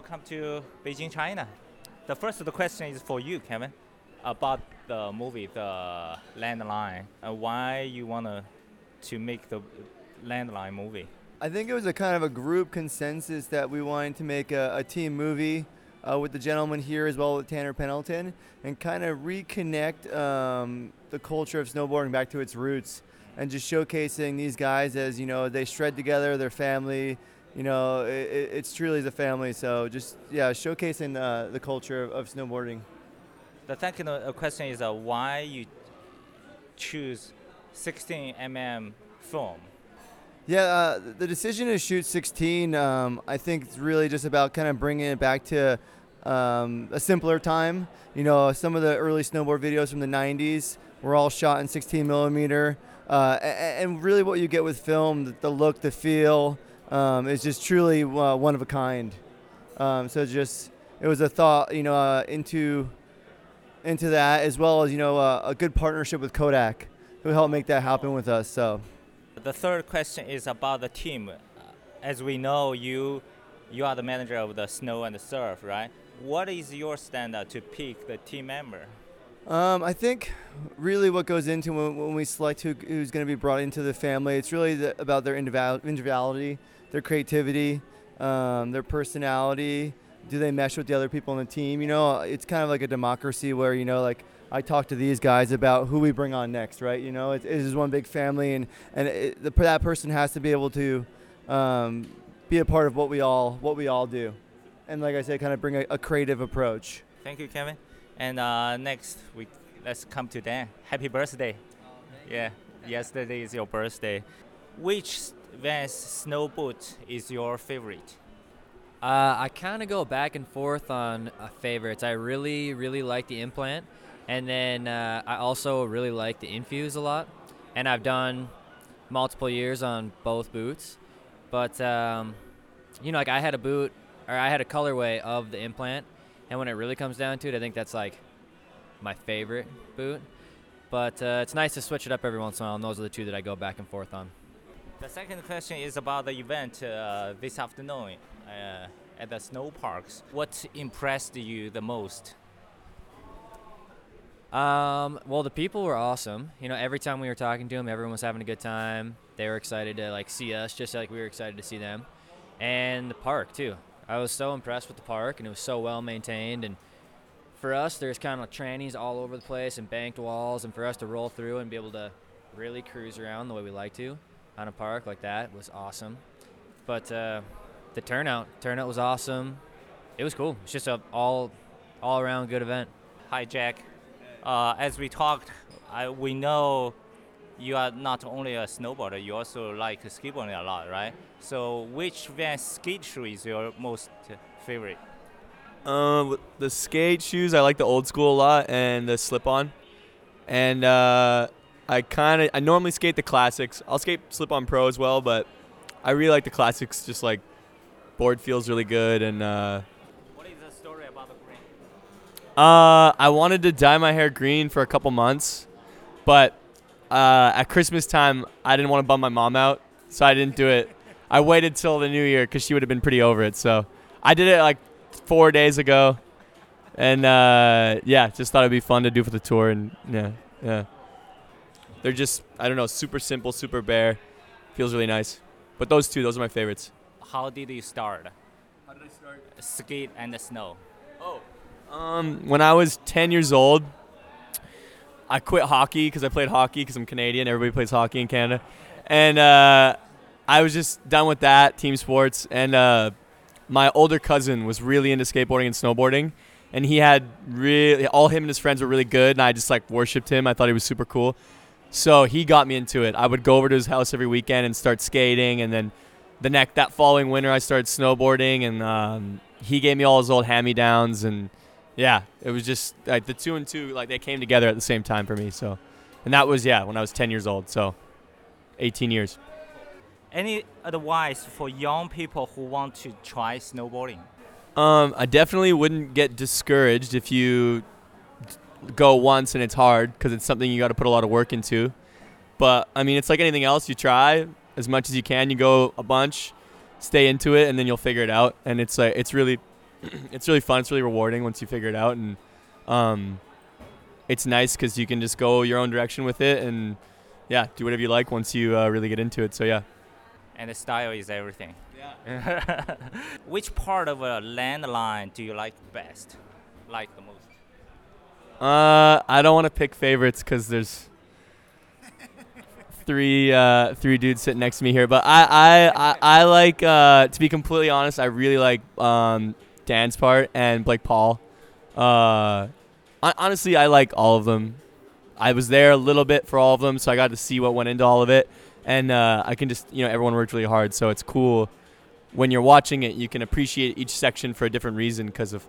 welcome to Beijing, China. The first the question is for you, Kevin, about the movie, The Landline, and why you wanna to make the Landline movie. I think it was a kind of a group consensus that we wanted to make a, a team movie uh, with the gentleman here as well with Tanner Pendleton and kind of reconnect um, the culture of snowboarding back to its roots and just showcasing these guys as you know they shred together, their family. You know, it, it's truly the family. So just yeah, showcasing uh, the culture of, of snowboarding. The second question is uh, why you choose 16 mm film. Yeah, uh, the decision to shoot 16, um, I think it's really just about kind of bringing it back to um, a simpler time. You know, some of the early snowboard videos from the 90s were all shot in 16 millimeter. Uh, and, really, what you get with film, the look, the feel, um, just truly uh, one of a kind. Um, so just it was a thought, you know, uh, into into that as well as you know uh, a good partnership with Kodak, who helped make that happen with us. So. The third question is about the team. As we know, you you are the manager of the snow and the surf, right? What is your standard to pick the team member? Um, I think really what goes into when, when we select who, who's going to be brought into the family, it's really the, about their individuality, their creativity, um, their personality. Do they mesh with the other people on the team? You know, it's kind of like a democracy where you know, like I talk to these guys about who we bring on next, right? You know, it, it is one big family, and and it, the, that person has to be able to um, be a part of what we all what we all do, and like I said, kind of bring a, a creative approach. Thank you, Kevin. And uh, next, we let's come to Dan. Happy birthday! yeah, yesterday is your birthday. Which Vans snow boot is your favorite? Uh, I kind of go back and forth on uh, favorites. I really, really like the implant, and then uh, I also really like the infuse a lot. And I've done multiple years on both boots, but um, you know, like I had a boot or I had a colorway of the implant, and when it really comes down to it, I think that's like my favorite boot. But uh, it's nice to switch it up every once in a while, and those are the two that I go back and forth on. The second question is about the event uh, this afternoon uh, at the snow parks. What impressed you the most? Um, well, the people were awesome. You know, every time we were talking to them, everyone was having a good time. They were excited to like see us, just like we were excited to see them. And the park too. I was so impressed with the park, and it was so well maintained. And for us, there's kind of trannies all over the place and banked walls, and for us to roll through and be able to really cruise around the way we like to on a park like that was awesome. But uh, the turnout, turnout was awesome. It was cool. It's just a all all around good event. Hi, Jack. Uh, as we talked, I, we know you are not only a snowboarder, you also like skateboarding a lot, right? So, which Vans skate shoe is your most favorite? Um, the skate shoes, I like the old school a lot, and the slip-on. And uh, I kind of, I normally skate the classics. I'll skate slip-on pro as well, but I really like the classics. Just like board feels really good, and uh, what is the story about the green? Uh, I wanted to dye my hair green for a couple months, but uh, at Christmas time, I didn't want to bum my mom out, so I didn't do it. I waited till the new year because she would have been pretty over it. So I did it like four days ago, and uh, yeah, just thought it'd be fun to do for the tour. And yeah, yeah, they're just I don't know, super simple, super bare, feels really nice. But those two, those are my favorites. How did you start? How did I start? Skate and the snow. Oh, um, when I was 10 years old, I quit hockey because I played hockey because I'm Canadian. Everybody plays hockey in Canada, and uh, I was just done with that team sports. And uh, my older cousin was really into skateboarding and snowboarding, and he had really all him and his friends were really good, and I just like worshipped him. I thought he was super cool, so he got me into it. I would go over to his house every weekend and start skating, and then the next that following winter I started snowboarding, and um, he gave me all his old hand me downs and yeah, it was just like the two and two, like they came together at the same time for me. So, and that was yeah when I was 10 years old. So, 18 years. Any advice for young people who want to try snowboarding? Um, I definitely wouldn't get discouraged if you go once and it's hard because it's something you got to put a lot of work into. But I mean, it's like anything else. You try as much as you can. You go a bunch, stay into it, and then you'll figure it out. And it's like it's really it's really fun. It's really rewarding once you figure it out, and um, it's nice because you can just go your own direction with it, and yeah, do whatever you like once you uh, really get into it. So yeah. And the style is everything. Yeah. Which part of a landline do you like best? Like the most? Uh, I don't want to pick favorites because there's three uh, three dudes sitting next to me here. But I I, I, I like uh, to be completely honest. I really like um, Dan's part and Blake Paul. Uh, hon- honestly, I like all of them. I was there a little bit for all of them, so I got to see what went into all of it, and uh, I can just you know everyone worked really hard, so it's cool. When you're watching it, you can appreciate each section for a different reason because of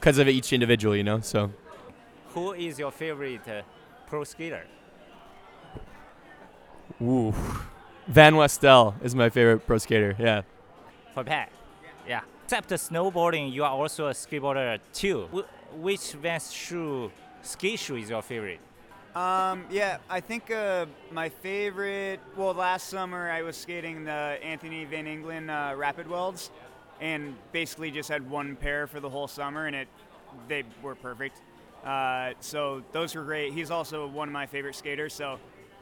because of each individual, you know. So. Who is your favorite uh, pro skater? Ooh. Van Westel is my favorite pro skater. Yeah. For Pat? Yeah. Except snowboarding, you are also a skateboarder too. Which Vans shoe, ski shoe is your favorite? Um, yeah, I think uh, my favorite. Well, last summer I was skating the Anthony Van Engelen uh, Rapid Welds, and basically just had one pair for the whole summer, and it they were perfect. Uh, so those were great. He's also one of my favorite skaters, so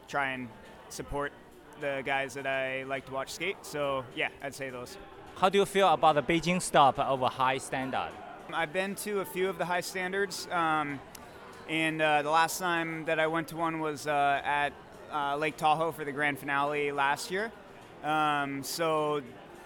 try and support the guys that I like to watch skate. So yeah, I'd say those. How do you feel about the Beijing stop of a high standard? I've been to a few of the high standards, um, and uh, the last time that I went to one was uh, at uh, Lake Tahoe for the grand finale last year. Um, so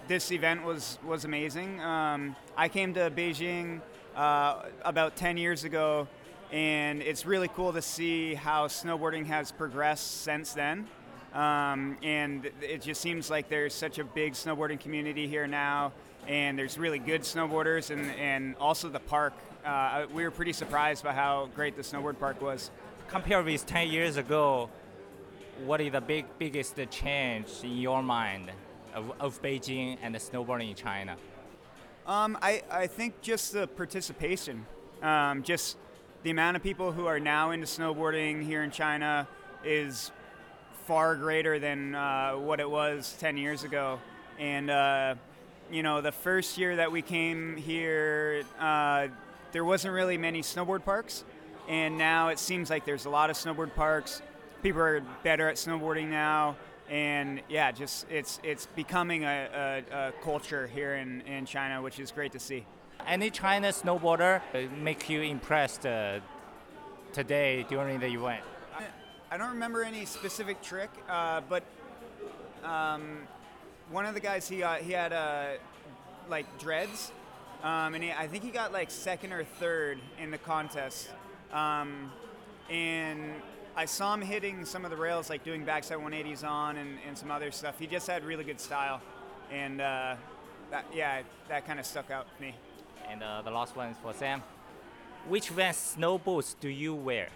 this event was was amazing. Um, I came to Beijing uh, about 10 years ago, and it's really cool to see how snowboarding has progressed since then. Um, and it just seems like there's such a big snowboarding community here now, and there's really good snowboarders, and, and also the park. Uh, we were pretty surprised by how great the snowboard park was. Compared with 10 years ago, what is the big biggest change in your mind of, of Beijing and the snowboarding in China? Um, I, I think just the participation, um, just the amount of people who are now into snowboarding here in China is far greater than uh, what it was 10 years ago. And, uh, you know, the first year that we came here, uh, there wasn't really many snowboard parks. And now it seems like there's a lot of snowboard parks. People are better at snowboarding now. And yeah, just it's it's becoming a, a, a culture here in, in China, which is great to see. Any China snowboarder make you impressed uh, today during the event? I don't remember any specific trick, uh, but um, one of the guys he got, he had uh, like dreads, um, and he, I think he got like second or third in the contest. Um, and I saw him hitting some of the rails, like doing backside 180s on and, and some other stuff. He just had really good style, and uh, that, yeah, that kind of stuck out to me. And uh, the last one is for Sam. Which Vans snow boots do you wear?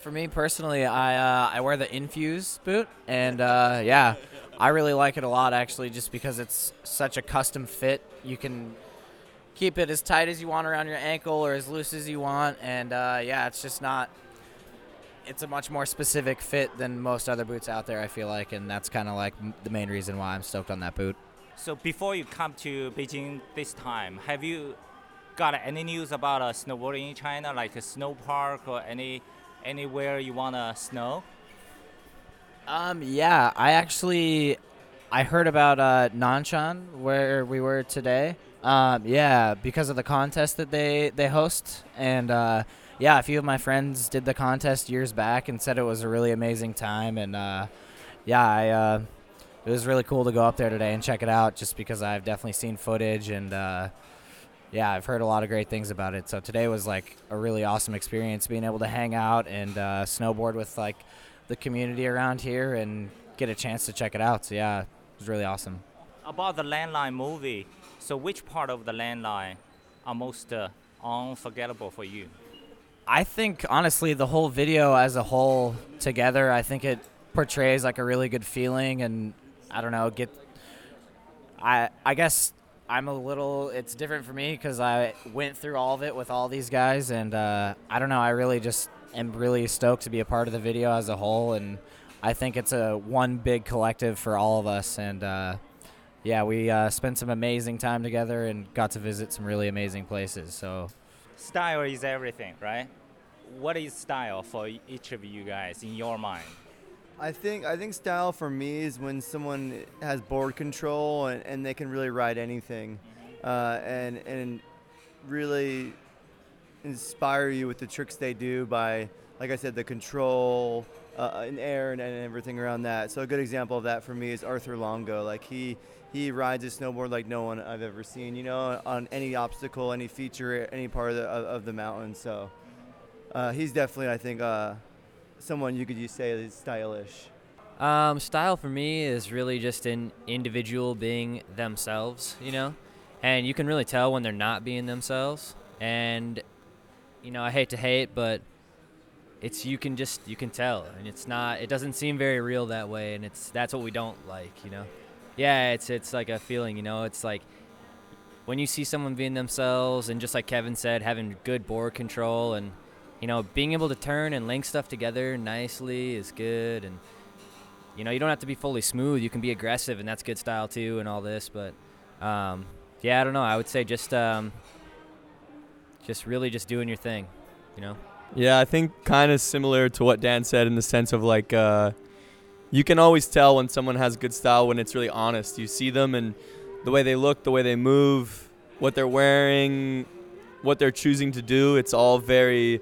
For me personally, I uh, I wear the Infuse boot, and uh, yeah, I really like it a lot actually, just because it's such a custom fit. You can keep it as tight as you want around your ankle or as loose as you want, and uh, yeah, it's just not. It's a much more specific fit than most other boots out there. I feel like, and that's kind of like m- the main reason why I'm stoked on that boot. So before you come to Beijing this time, have you got any news about uh, snowboarding in China, like a snow park or any anywhere you wanna snow? Um, yeah, I actually I heard about uh, Nanshan where we were today. Um, yeah, because of the contest that they they host, and uh, yeah, a few of my friends did the contest years back and said it was a really amazing time, and uh, yeah, I uh, it was really cool to go up there today and check it out, just because I've definitely seen footage and. Yeah, I've heard a lot of great things about it. So today was like a really awesome experience, being able to hang out and uh, snowboard with like the community around here and get a chance to check it out. So yeah, it was really awesome. About the landline movie, so which part of the landline are most uh, unforgettable for you? I think honestly, the whole video as a whole together, I think it portrays like a really good feeling, and I don't know, get. I I guess I'm a little. It's different for me because I went through all of it with all these guys, and uh, I don't know. I really just am really stoked to be a part of the video as a whole, and I think it's a one big collective for all of us, and uh, yeah, we uh, spent some amazing time together and got to visit some really amazing places. So Style is everything, right? What is style for each of you guys in your mind? I think I think style for me is when someone has board control and, and they can really ride anything, uh, and and really inspire you with the tricks they do by, like I said, the control uh, in air and, and everything around that. So a good example of that for me is Arthur Longo. Like he he rides a snowboard like no one I've ever seen. You know, on any obstacle, any feature, any part of the of, of the mountain. So uh, he's definitely I think uh, someone you could just say is stylish. Um, style for me is really just an individual being themselves, you know, and you can really tell when they're not being themselves. And you know, I hate to hate, but it's you can just you can tell, and it's not. It doesn't seem very real that way, and it's that's what we don't like, you know. Yeah, it's it's like a feeling, you know. It's like when you see someone being themselves, and just like Kevin said, having good board control, and you know, being able to turn and link stuff together nicely is good, and you know, you don't have to be fully smooth. You can be aggressive, and that's good style too, and all this. But um, yeah, I don't know. I would say just um, just really just doing your thing, you know. Yeah, I think kind of similar to what Dan said in the sense of like uh, you can always tell when someone has good style when it's really honest. You see them and the way they look, the way they move, what they're wearing, what they're choosing to do. It's all very,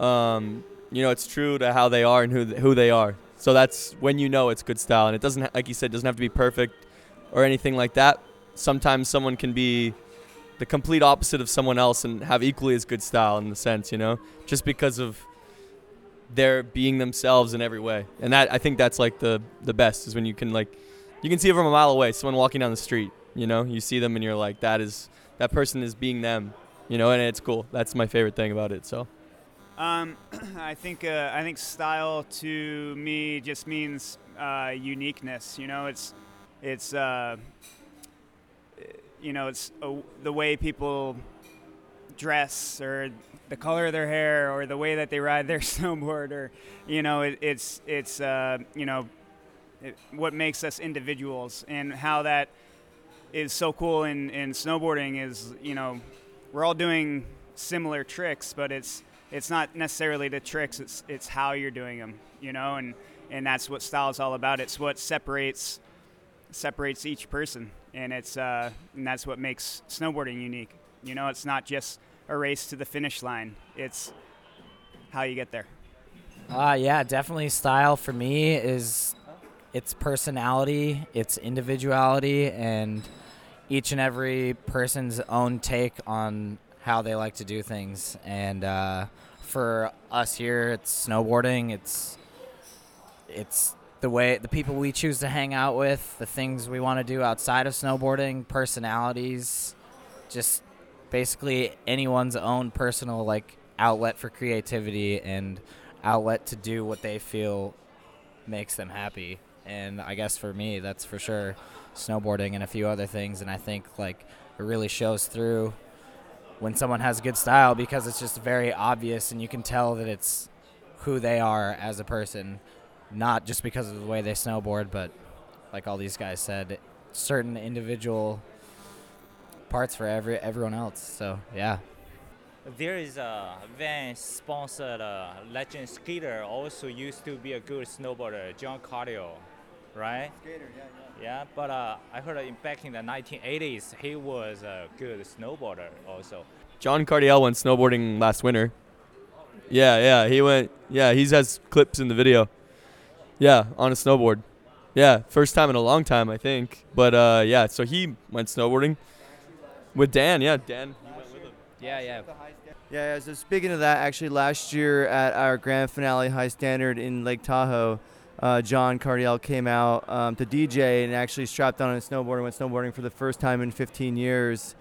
um, you know, it's true to how they are and who who they are. So that's when you know it's good style, and it doesn't, like you said, doesn't have to be perfect or anything like that. Sometimes someone can be the complete opposite of someone else and have equally as good style in the sense, you know, just because of their being themselves in every way. And that I think that's like the the best is when you can like you can see it from a mile away, someone walking down the street, you know, you see them and you're like that is that person is being them, you know, and it's cool. That's my favorite thing about it. So Um, I think uh, I think style to me just means uh, uniqueness. You know, it's it's uh, you know it's uh, the way people dress or the color of their hair or the way that they ride their snowboard or you know it, it's it's uh, you know it, what makes us individuals and how that is so cool in, in snowboarding is you know we're all doing similar tricks but it's it's not necessarily the tricks it's it's how you're doing them you know and and that's what style is all about. It's what separates separates each person and it's uh, and that's what makes snowboarding unique. You know it's not just a race to the finish line it's how you get there. Uh, yeah, definitely style for me is its personality, its individuality, and each and every person's own take on how they like to do things. And uh, for us here, it's snowboarding. It's it's the way the people we choose to hang out with, the things we want to do outside of snowboarding, personalities, just basically anyone's own personal like outlet for creativity and outlet to do what they feel makes them happy. And I guess for me, that's for sure snowboarding and a few other things. And I think like it really shows through when someone has a good style because it's just very obvious and you can tell that it's who they are as a person, not just because of the way they snowboard, but like all these guys said, certain individual parts for every everyone else. So yeah. There is a van sponsored uh, legend skater also used to be a good snowboarder, John Cardiel, right? Skater, yeah, Yeah, but uh, I heard in, back in the 1980s he was a good snowboarder also. John Cardiel went snowboarding last winter. Yeah, yeah, he went. Yeah, he has clips in the video. Yeah, on a snowboard. Yeah, first time in a long time, I think. But uh, yeah, so he went snowboarding with Dan. Yeah, Dan. Yeah, yeah. Yeah, yeah, so speaking of that, actually last year at our grand finale high standard in Lake Tahoe, uh, John Cardiel came out um, to DJ and actually strapped on a snowboard and went snowboarding for the first time in 15 years.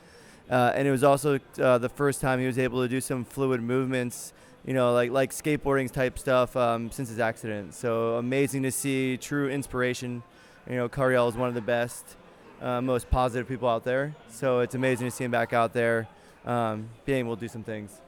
Uh, and it was also uh, the first time he was able to do some fluid movements, you know, like like skateboarding type stuff um, since his accident. So amazing to see, true inspiration. You know, Cardiel is one of the best, uh, most positive people out there. So it's amazing to see him back out there, um, being able to do some things.